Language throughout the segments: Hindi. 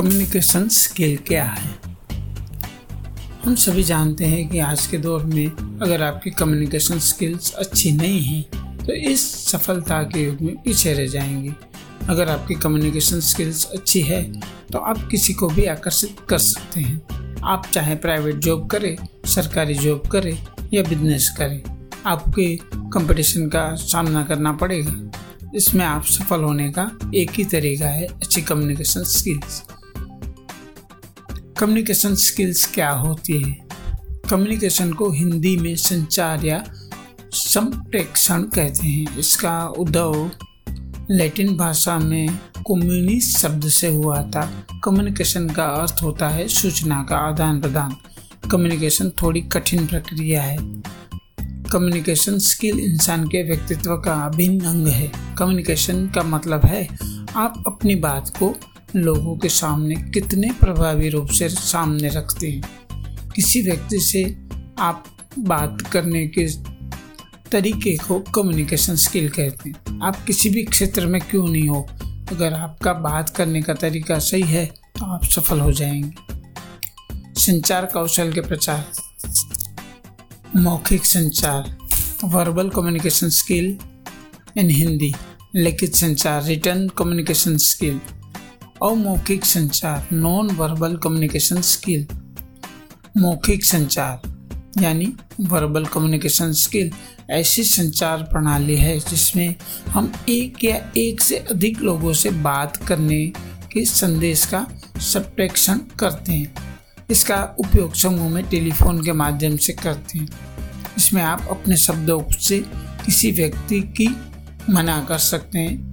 Communication skill क्या है? हम सभी जानते हैं कि आज के दौर में अगर आपकी कम्युनिकेशन स्किल्स अच्छी नहीं है तो इस सफलता के युग में पीछे रह जाएँगे। अगर आपकी कम्युनिकेशन स्किल्स अच्छी है तो आप किसी को भी आकर्षित कर सकते हैं। आप चाहे प्राइवेट जॉब करें, सरकारी जॉब करें या बिज़नेस करें, आपके कंपटीशन का सामना करना पड़ेगा। इसमें आप सफल होने का एक ही तरीका है, अच्छी कम्युनिकेशन स्किल्स कम्युनिकेशन स्किल्स क्या होती है? कम्युनिकेशन को हिंदी में संचार या संप्रेक्षण कहते हैं। इसका उद्भव लैटिन भाषा में कम्युनिस शब्द से हुआ था। कम्युनिकेशन का अर्थ होता है सूचना का आदान प्रदान। कम्युनिकेशन थोड़ी कठिन प्रक्रिया है। कम्युनिकेशन स्किल इंसान के व्यक्तित्व का अभिन्न अंग है। कम्युनिकेशन का मतलब है आप अपनी बात को लोगों के सामने कितने प्रभावी रूप से सामने रखते हैं। किसी व्यक्ति से आप बात करने के तरीके को कम्युनिकेशन स्किल कहते हैं। आप किसी भी क्षेत्र में क्यों नहीं हो? अगर आपका बात करने का तरीका सही है तो आप सफल हो जाएँगे। संचार कौशल के प्रचार। मौखिक संचार। Verbal communication skill in Hindi लिखित संचार। रिटर्न कम्युनिकेशन स्किल अमौखिक संचार नॉन वर्बल कम्युनिकेशन स्किल मौखिक संचार, यानी वर्बल कम्युनिकेशन स्किल ऐसी संचार प्रणाली है जिसमें हम एक या एक से अधिक लोगों से बात करने के संदेश का सप्रेक्षण करते हैं। इसका उपयोग समूह में टेलीफोन के माध्यम से करते हैं। इसमें आप अपने शब्दों से किसी व्यक्ति की मना कर सकते हैं।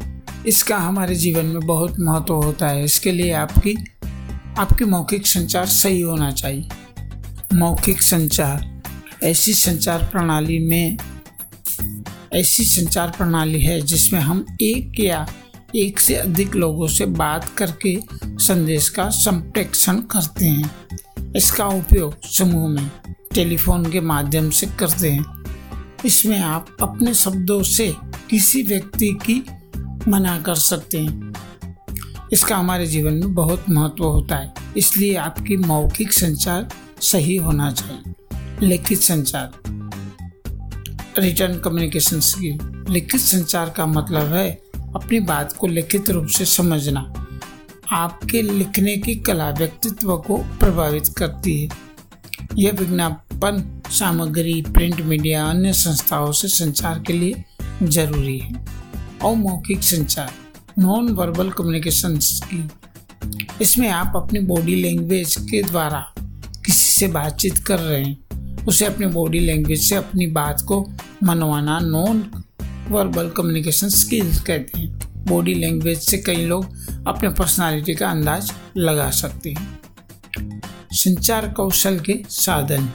इसका हमारे जीवन में बहुत महत्व होता है। इसके लिए आपकी आपकी मौखिक संचार सही होना चाहिए। मौखिक संचार, ऐसी संचार प्रणाली में, ऐसी संचार प्रणाली है जिसमें हम एक या एक से अधिक लोगों से बात करके संदेश का संप्रेक्षण करते हैं। इसका उपयोग समूह में, टेलीफोन के माध्यम से करते हैं। इसमें आप अपने शब्दों से किसी व्यक्ति की मना कर सकते हैं। इसका हमारे जीवन में बहुत महत्व होता है। इसलिए आपकी मौखिक संचार सही होना चाहिए। लिखित संचार। Written communication skill. लिखित संचार का मतलब है अपनी बात को लिखित रूप से समझना। आपके लिखने की कला व्यक्तित्व को प्रभावित करती है। यह विज्ञापन, सामग्री, प्रिंट मीडिया, अन्य संस्थाओं से संचार के लिए ज़रूरी है। अमौखिक संचार नॉन वर्बल कम्युनिकेशन स्किल इसमें आप अपनी बॉडी लैंग्वेज के द्वारा किसी से बातचीत कर रहे हैं, उसे अपनी बॉडी लैंग्वेज से अपनी बात को मनवाना नॉन वर्बल कम्युनिकेशन स्किल्स कहते हैं। बॉडी लैंग्वेज से कई लोग अपने पर्सनालिटी का अंदाज लगा सकते हैं। संचार कौशल के साधन।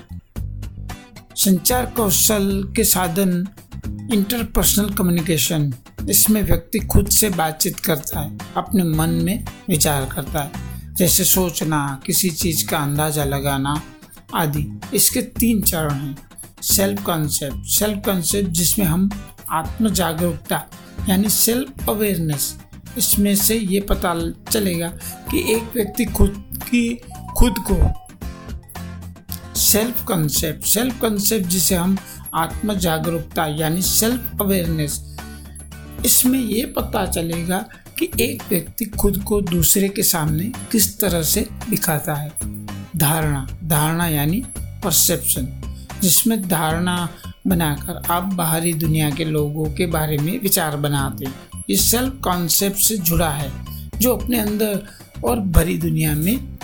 संचार कौशल के साधन इंटरपर्सनल कम्युनिकेशन, इसमें व्यक्ति खुद से बातचीत करता है, अपने मन में विचार करता है, जैसे सोचना, किसी चीज़ का अंदाज़ा लगाना आदि। इसके तीन चरण हैं सेल्फ कॉन्सेप्ट सेल्फ कॉन्सेप्ट जिसमें हम आत्म जागरूकता यानी सेल्फ अवेयरनेस इसमें से ये पता चलेगा कि एक व्यक्ति खुद की, खुद को सेल्फ कॉन्सेप्ट सेल्फ कॉन्सेप्ट जिसे हम आत्म जागरूकता यानी सेल्फ अवेयरनेस इसमें ये पता चलेगा कि एक व्यक्ति खुद को दूसरे के सामने किस तरह से दिखाता है। धारणा धारणा यानी परसेप्शन जिसमें धारणा बनाकर आप बाहरी दुनिया के लोगों के बारे में विचार बनाते हैं। ये सेल्फ कॉन्सेप्ट से जुड़ा है, जो अपने अंदर और भरी दुनिया में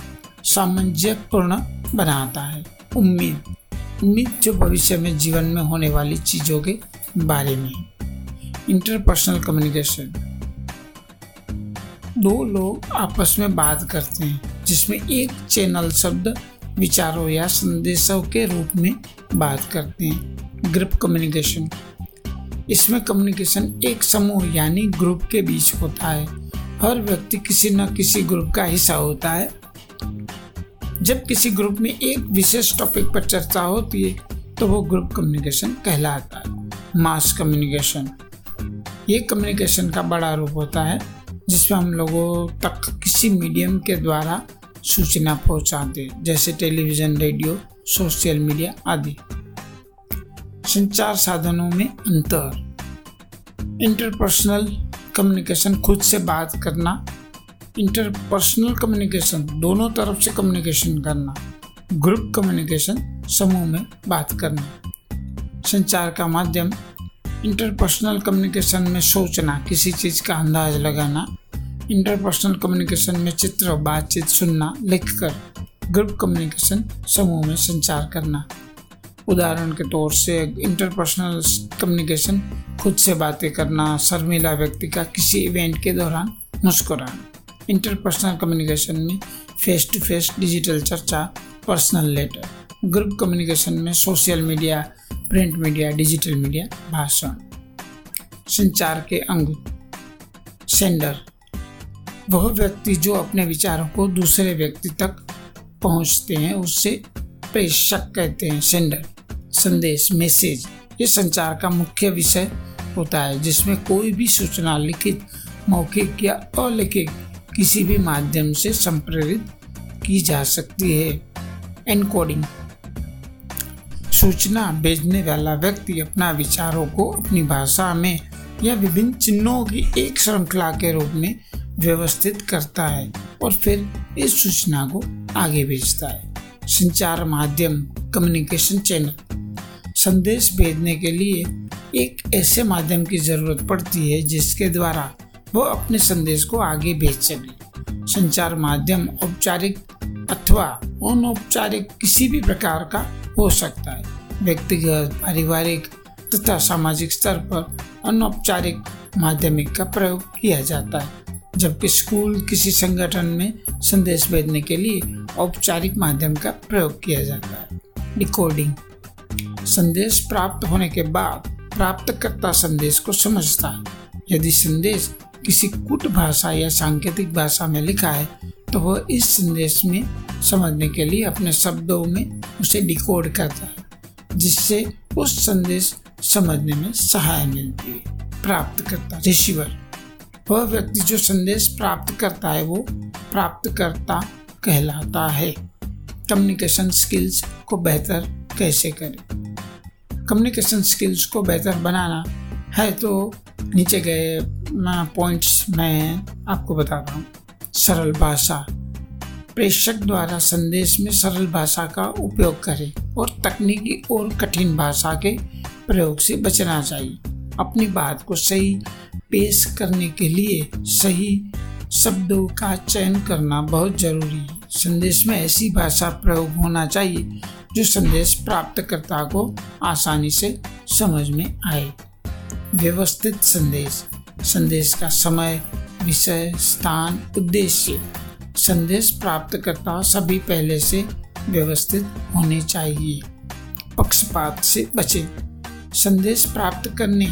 सामंजस्यपूर्ण बनाता है। उम्मीद जो भविष्य में जीवन में होने वाली चीज़ों के बारे में। इंटरपर्सनल कम्युनिकेशन दो लोग आपस में बात करते हैं, जिसमें एक चैनल शब्द, विचारों या संदेशों के रूप में बात करते हैं। ग्रुप कम्युनिकेशन इसमें कम्युनिकेशन एक समूह यानी ग्रुप के बीच होता है। हर व्यक्ति किसी न किसी ग्रुप का हिस्सा होता है। जब किसी ग्रुप में एक विशेष टॉपिक पर चर्चा होती है तो वो ग्रुप कम्युनिकेशन कहलाता है। मास कम्युनिकेशन ये कम्युनिकेशन का बड़ा रूप होता है, जिसमें हम लोगों तक किसी मीडियम के द्वारा सूचना पहुंचाते जैसे टेलीविज़न रेडियो सोशल मीडिया आदि। संचार साधनों में अंतर। इंटरपर्सनल कम्युनिकेशन खुद से बात करना इंटरपर्सनल कम्युनिकेशन दोनों तरफ़ से कम्युनिकेशन करना ग्रुप कम्युनिकेशन समूह में बात करना। संचार का माध्यम इंटरपर्सनल कम्युनिकेशन में सोचना, किसी चीज़ का अंदाज लगाना। इंटरपर्सनल कम्युनिकेशन में चित्र, बातचीत सुनना, लिखकर ग्रुप कम्युनिकेशन समूह में संचार करना। उदाहरण के तौर से इंटरपर्सनल कम्युनिकेशन खुद से बातें करना, शर्मिला व्यक्ति का किसी इवेंट के दौरान मुस्कुराना। इंटरपर्सनल कम्युनिकेशन में फेस टू फेस डिजिटल चर्चा पर्सनल लेटर ग्रुप कम्युनिकेशन में social media print media digital media भाषण, संचार के अंग सेंडर वह व्यक्ति जो अपने विचारों को दूसरे व्यक्ति तक पहुँचते हैं उससे प्रेषक कहते हैं सेंडर संदेश मैसेज ये संचार का मुख्य विषय होता है, जिसमें कोई भी सूचना, लिखित, मौखिक या अलिखित किसी भी माध्यम से संप्रेरित की जा सकती है। एनकोडिंग सूचना भेजने वाला व्यक्ति अपना विचारों को अपनी भाषा में या विभिन्न चिन्हों की एक श्रृंखला के रूप में व्यवस्थित करता है और फिर इस सूचना को आगे भेजता है। संचार माध्यम कम्युनिकेशन चैनल संदेश भेजने के लिए एक ऐसे माध्यम की ज़रूरत पड़ती है जिसके द्वारा वो अपने संदेश को आगे भेज सके। संचार माध्यम, औपचारिक अथवा अनौपचारिक किसी भी प्रकार का हो सकता है। व्यक्तिगत, पारिवारिक तथा सामाजिक स्तर पर अनौपचारिक माध्यमिक का प्रयोग किया जाता है, जबकि स्कूल किसी संगठन में संदेश भेजने के लिए औपचारिक माध्यम का प्रयोग किया जाता है। डिकोडिंग संदेश प्राप्त होने के बाद प्राप्तकर्ता संदेश को समझता है। यदि संदेश किसी कुट भाषा या सांकेतिक भाषा में लिखा है तो वह इस संदेश में समझने के लिए अपने शब्दों में उसे डिकोड करता है, जिससे उस संदेश समझने में सहाय मिलती है, प्राप्त करता रिसीवर, वह व्यक्ति जो संदेश प्राप्त करता है, वो प्राप्तकर्ता कहलाता है। कम्युनिकेशन स्किल्स को बेहतर कैसे करें? कम्युनिकेशन स्किल्स को बेहतर बनाना है तो नीचे गए पॉइंट्स मैं आपको बताता हूँ। सरल भाषा। प्रेषक द्वारा संदेश में सरल भाषा का उपयोग करें और तकनीकी और कठिन भाषा के प्रयोग से बचना चाहिए। अपनी बात को सही पेश करने के लिए सही शब्दों का चयन करना बहुत ज़रूरी है। संदेश में ऐसी भाषा प्रयोग होना चाहिए जो संदेश प्राप्तकर्ता को आसानी से समझ में आए। व्यवस्थित संदेश। संदेश का समय, विषय, स्थान, उद्देश्य। संदेश प्राप्तकर्ता सभी पहले से व्यवस्थित होने चाहिए। पक्षपात से बचे। संदेश प्राप्त करने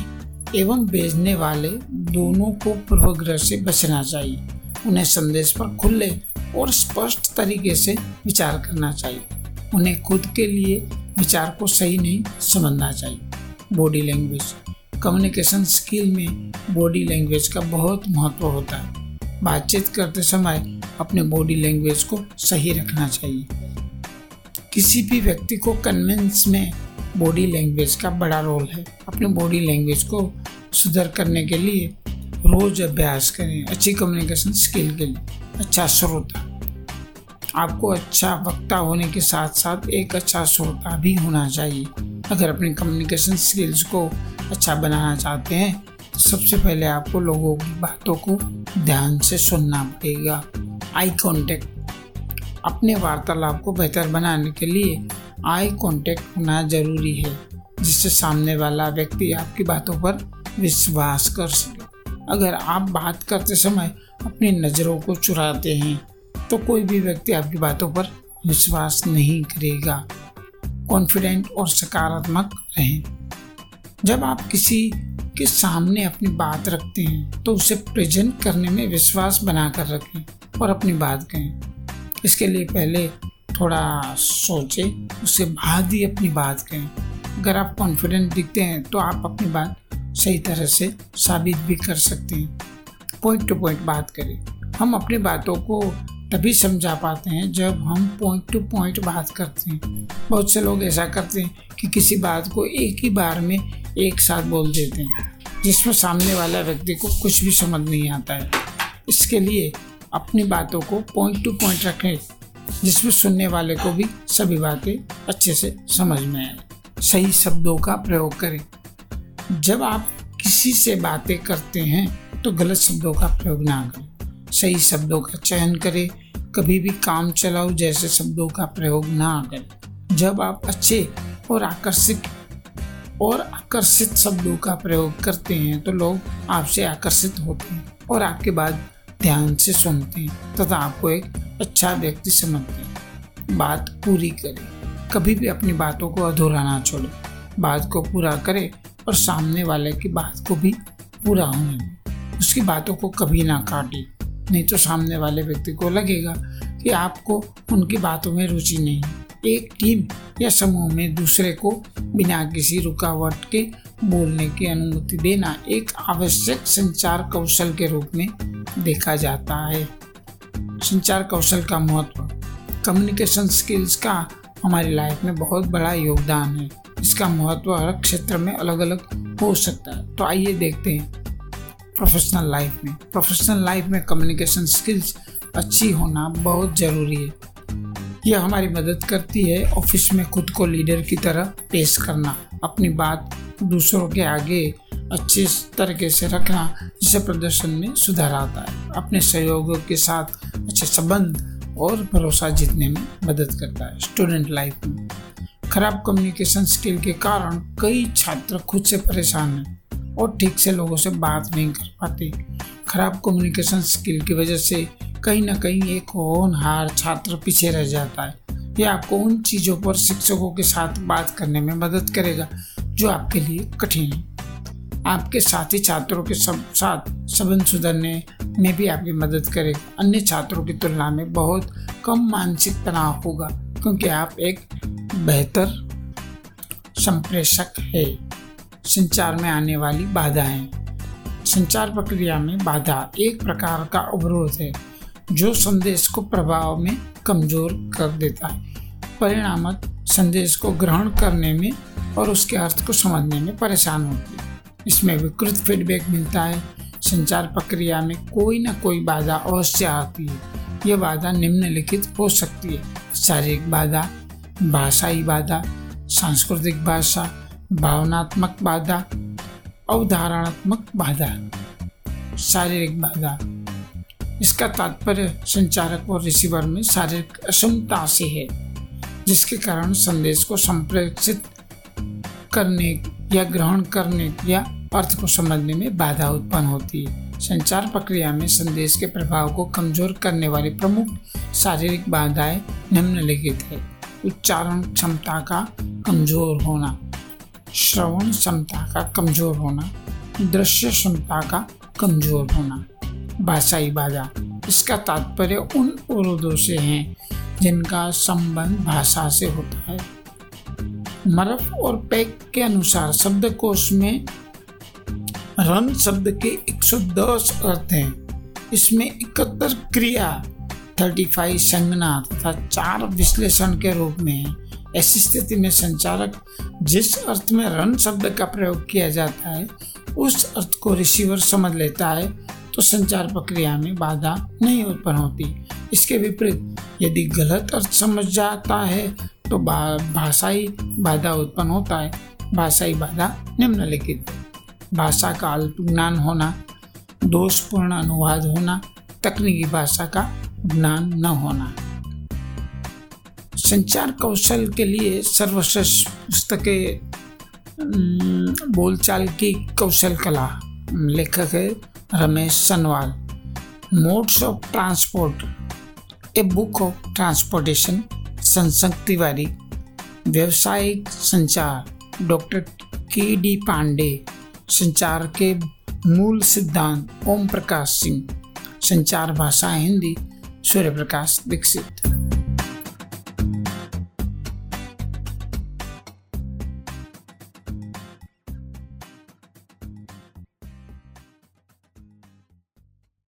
एवं भेजने वाले दोनों को पूर्वग्रह से बचना चाहिए। उन्हें संदेश पर खुले और स्पष्ट तरीके से विचार करना चाहिए। उन्हें खुद के लिए विचार को सही नहीं समझना चाहिए। बॉडी लैंग्वेज कम्युनिकेशन स्किल में बॉडी लैंग्वेज का बहुत महत्व होता है। बातचीत करते समय अपने बॉडी लैंग्वेज को सही रखना चाहिए। किसी भी व्यक्ति को कन्विंस में बॉडी लैंग्वेज का बड़ा रोल है। अपने बॉडी लैंग्वेज को सुधर करने के लिए रोज अभ्यास करें, अच्छी कम्युनिकेशन स्किल के लिए अच्छा श्रोता आपको अच्छा वक्ता होने के साथ साथ एक अच्छा श्रोता भी होना चाहिए। अगर अपनी कम्युनिकेशन स्किल्स को अच्छा बनाना चाहते हैं तो सबसे पहले आपको लोगों की बातों को ध्यान से सुनना पड़ेगा। आई कांटेक्ट अपने वार्तालाप को बेहतर बनाने के लिए आई कांटेक्ट होना ज़रूरी है, जिससे सामने वाला व्यक्ति आपकी बातों पर विश्वास कर सके। अगर आप बात करते समय अपनी नज़रों को चुराते हैं तो कोई भी व्यक्ति आपकी बातों पर विश्वास नहीं करेगा। कॉन्फिडेंट और सकारात्मक रहें। जब आप किसी के सामने अपनी बात रखते हैं तो उसे प्रेजेंट करने में विश्वास बना कर रखें और अपनी बात कहें। इसके लिए पहले थोड़ा सोचें उसके बाद ही अपनी बात कहें। अगर आप कॉन्फिडेंट दिखते हैं तो आप अपनी बात सही तरह से साबित भी कर सकते हैं। पॉइंट टू पॉइंट बात करें। हम अपनी बातों को तभी समझा पाते हैं, जब हम पॉइंट टू पॉइंट बात करते हैं। बहुत से लोग ऐसा करते हैं कि किसी बात को एक ही बार में एक साथ बोल देते हैं, जिसमें सामने वाला व्यक्ति को कुछ भी समझ नहीं आता है। इसके लिए अपनी बातों को पॉइंट टू पॉइंट रखें, जिसमें सुनने वाले को भी सभी बातें अच्छे से समझ में आए। सही शब्दों का प्रयोग करें। जब आप किसी से बातें करते हैं तो गलत शब्दों का प्रयोग ना करें। सही शब्दों का चयन करें। कभी भी काम चलाओ जैसे शब्दों का प्रयोग ना करें। जब आप अच्छे और आकर्षित और आकर्षित शब्दों का प्रयोग करते हैं तो लोग आपसे आकर्षित होते हैं और आपके बाद ध्यान से सुनते हैं तथा आपको एक अच्छा व्यक्ति समझते हैं। बात पूरी करें। कभी भी अपनी बातों को अधूरा ना छोड़े। बात को पूरा करें और सामने वाले की बात को भी पूरा होने उसकी बातों को कभी ना काटे। नहीं तो सामने वाले व्यक्ति को लगेगा कि आपको उनकी बातों में रुचि नहीं। एक टीम या समूह में दूसरे को बिना किसी रुकावट के बोलने की अनुमति देना एक आवश्यक संचार कौशल के रूप में देखा जाता है। संचार कौशल का महत्व कम्युनिकेशन स्किल्स का हमारी लाइफ में बहुत बड़ा योगदान है। इसका महत्व हर क्षेत्र में अलग अलग हो सकता है। तो आइए देखते हैं प्रोफेशनल लाइफ में। प्रोफेशनल लाइफ में कम्युनिकेशन स्किल्स अच्छी होना बहुत ज़रूरी है। यह हमारी मदद करती है ऑफ़िस में खुद को लीडर की तरह पेश करना, अपनी बात दूसरों के आगे अच्छे तरीके से रखना, जिससे प्रदर्शन में सुधार आता है। अपने सहयोगियों के साथ अच्छे संबंध और भरोसा जीतने में मदद करता है स्टूडेंट लाइफ में। खराब कम्युनिकेशन स्किल के कारण कई छात्र खुद से परेशान हैं और ठीक से लोगों से बात नहीं कर पाते। खराब कम्युनिकेशन स्किल की वजह से कहीं ना कहीं एक होनहार छात्र पीछे रह जाता है। यह आपको उन चीज़ों पर शिक्षकों के साथ बात करने में मदद करेगा, जो आपके लिए कठिन है। आपके साथी छात्रों के सब साथ संबंध सुधरने में भी आपकी मदद करेगा। अन्य छात्रों की तुलना में बहुत कम मानसिक तनाव होगा, क्योंकि आप एक बेहतर संप्रेषक है। संचार में आने वाली बाधाएँ। संचार प्रक्रिया में बाधा एक प्रकार का अवरोध है। जो संदेश को प्रभाव में कमज़ोर कर देता है परिणाम संदेश को ग्रहण करने में और उसके अर्थ को समझने में परेशान होती है। इसमें विकृत फीडबैक मिलता है, संचार प्रक्रिया में कोई ना कोई बाधा अवश्य आती है। यह बाधा निम्नलिखित हो सकती है, शारीरिक बाधा, भाषाई बाधा, सांस्कृतिक भाषा, भावनात्मक बाधा, अवधारणात्मक बाधा, शारीरिक बाधा। इसका तात्पर्य संचारक और रिसीवर में शारीरिक अक्षमता से है, जिसके कारण संदेश को संप्रेषित करने या ग्रहण करने या अर्थ को समझने में बाधा उत्पन्न होती है। संचार प्रक्रिया में संदेश के प्रभाव को कमज़ोर करने वाली प्रमुख शारीरिक बाधाएँ निम्नलिखित है। उच्चारण क्षमता का कमज़ोर होना, श्रवण क्षमता का कमज़ोर होना, दृश्य क्षमता का कमज़ोर होना भाषाई बाजा इसका तात्पर्य उन अवरोधों से है, जिनका संबंध भाषा से होता है। मरफ और पैक के अनुसार शब्दकोश में रन शब्द के 110 अर्थ हैं। इसमें इकहत्तर क्रिया थर्टी फाइव संज्ञा तथा चार विश्लेषण के रूप में है। ऐसी स्थिति में संचारक जिस अर्थ में रन शब्द का प्रयोग किया जाता है, उस अर्थ को रिसीवर समझ लेता है तो संचार प्रक्रिया में बाधा नहीं उत्पन्न होती इसके विपरीत, यदि गलत अर्थ समझ जाता है तो भाषाई बाधा उत्पन्न होता है। भाषाई बाधा निम्नलिखित। भाषा का अल्प ज्ञान होना, दोषपूर्ण अनुवाद होना, तकनीकी भाषा का ज्ञान न होना। संचार कौशल के लिए सर्वश्रेष्ठ पुस्तकें बोलचाल की कौशल कला। लेखक है Ramesh Sanwal, modes of transport, a book of transportation संसंग Tiwari, व्यवसायिक संचार, डॉक्टर के डी पांडे, संचार के मूल सिद्धांत ओम प्रकाश सिंह, संचार भाषा हिंदी सूर्य प्रकाश दीक्षित।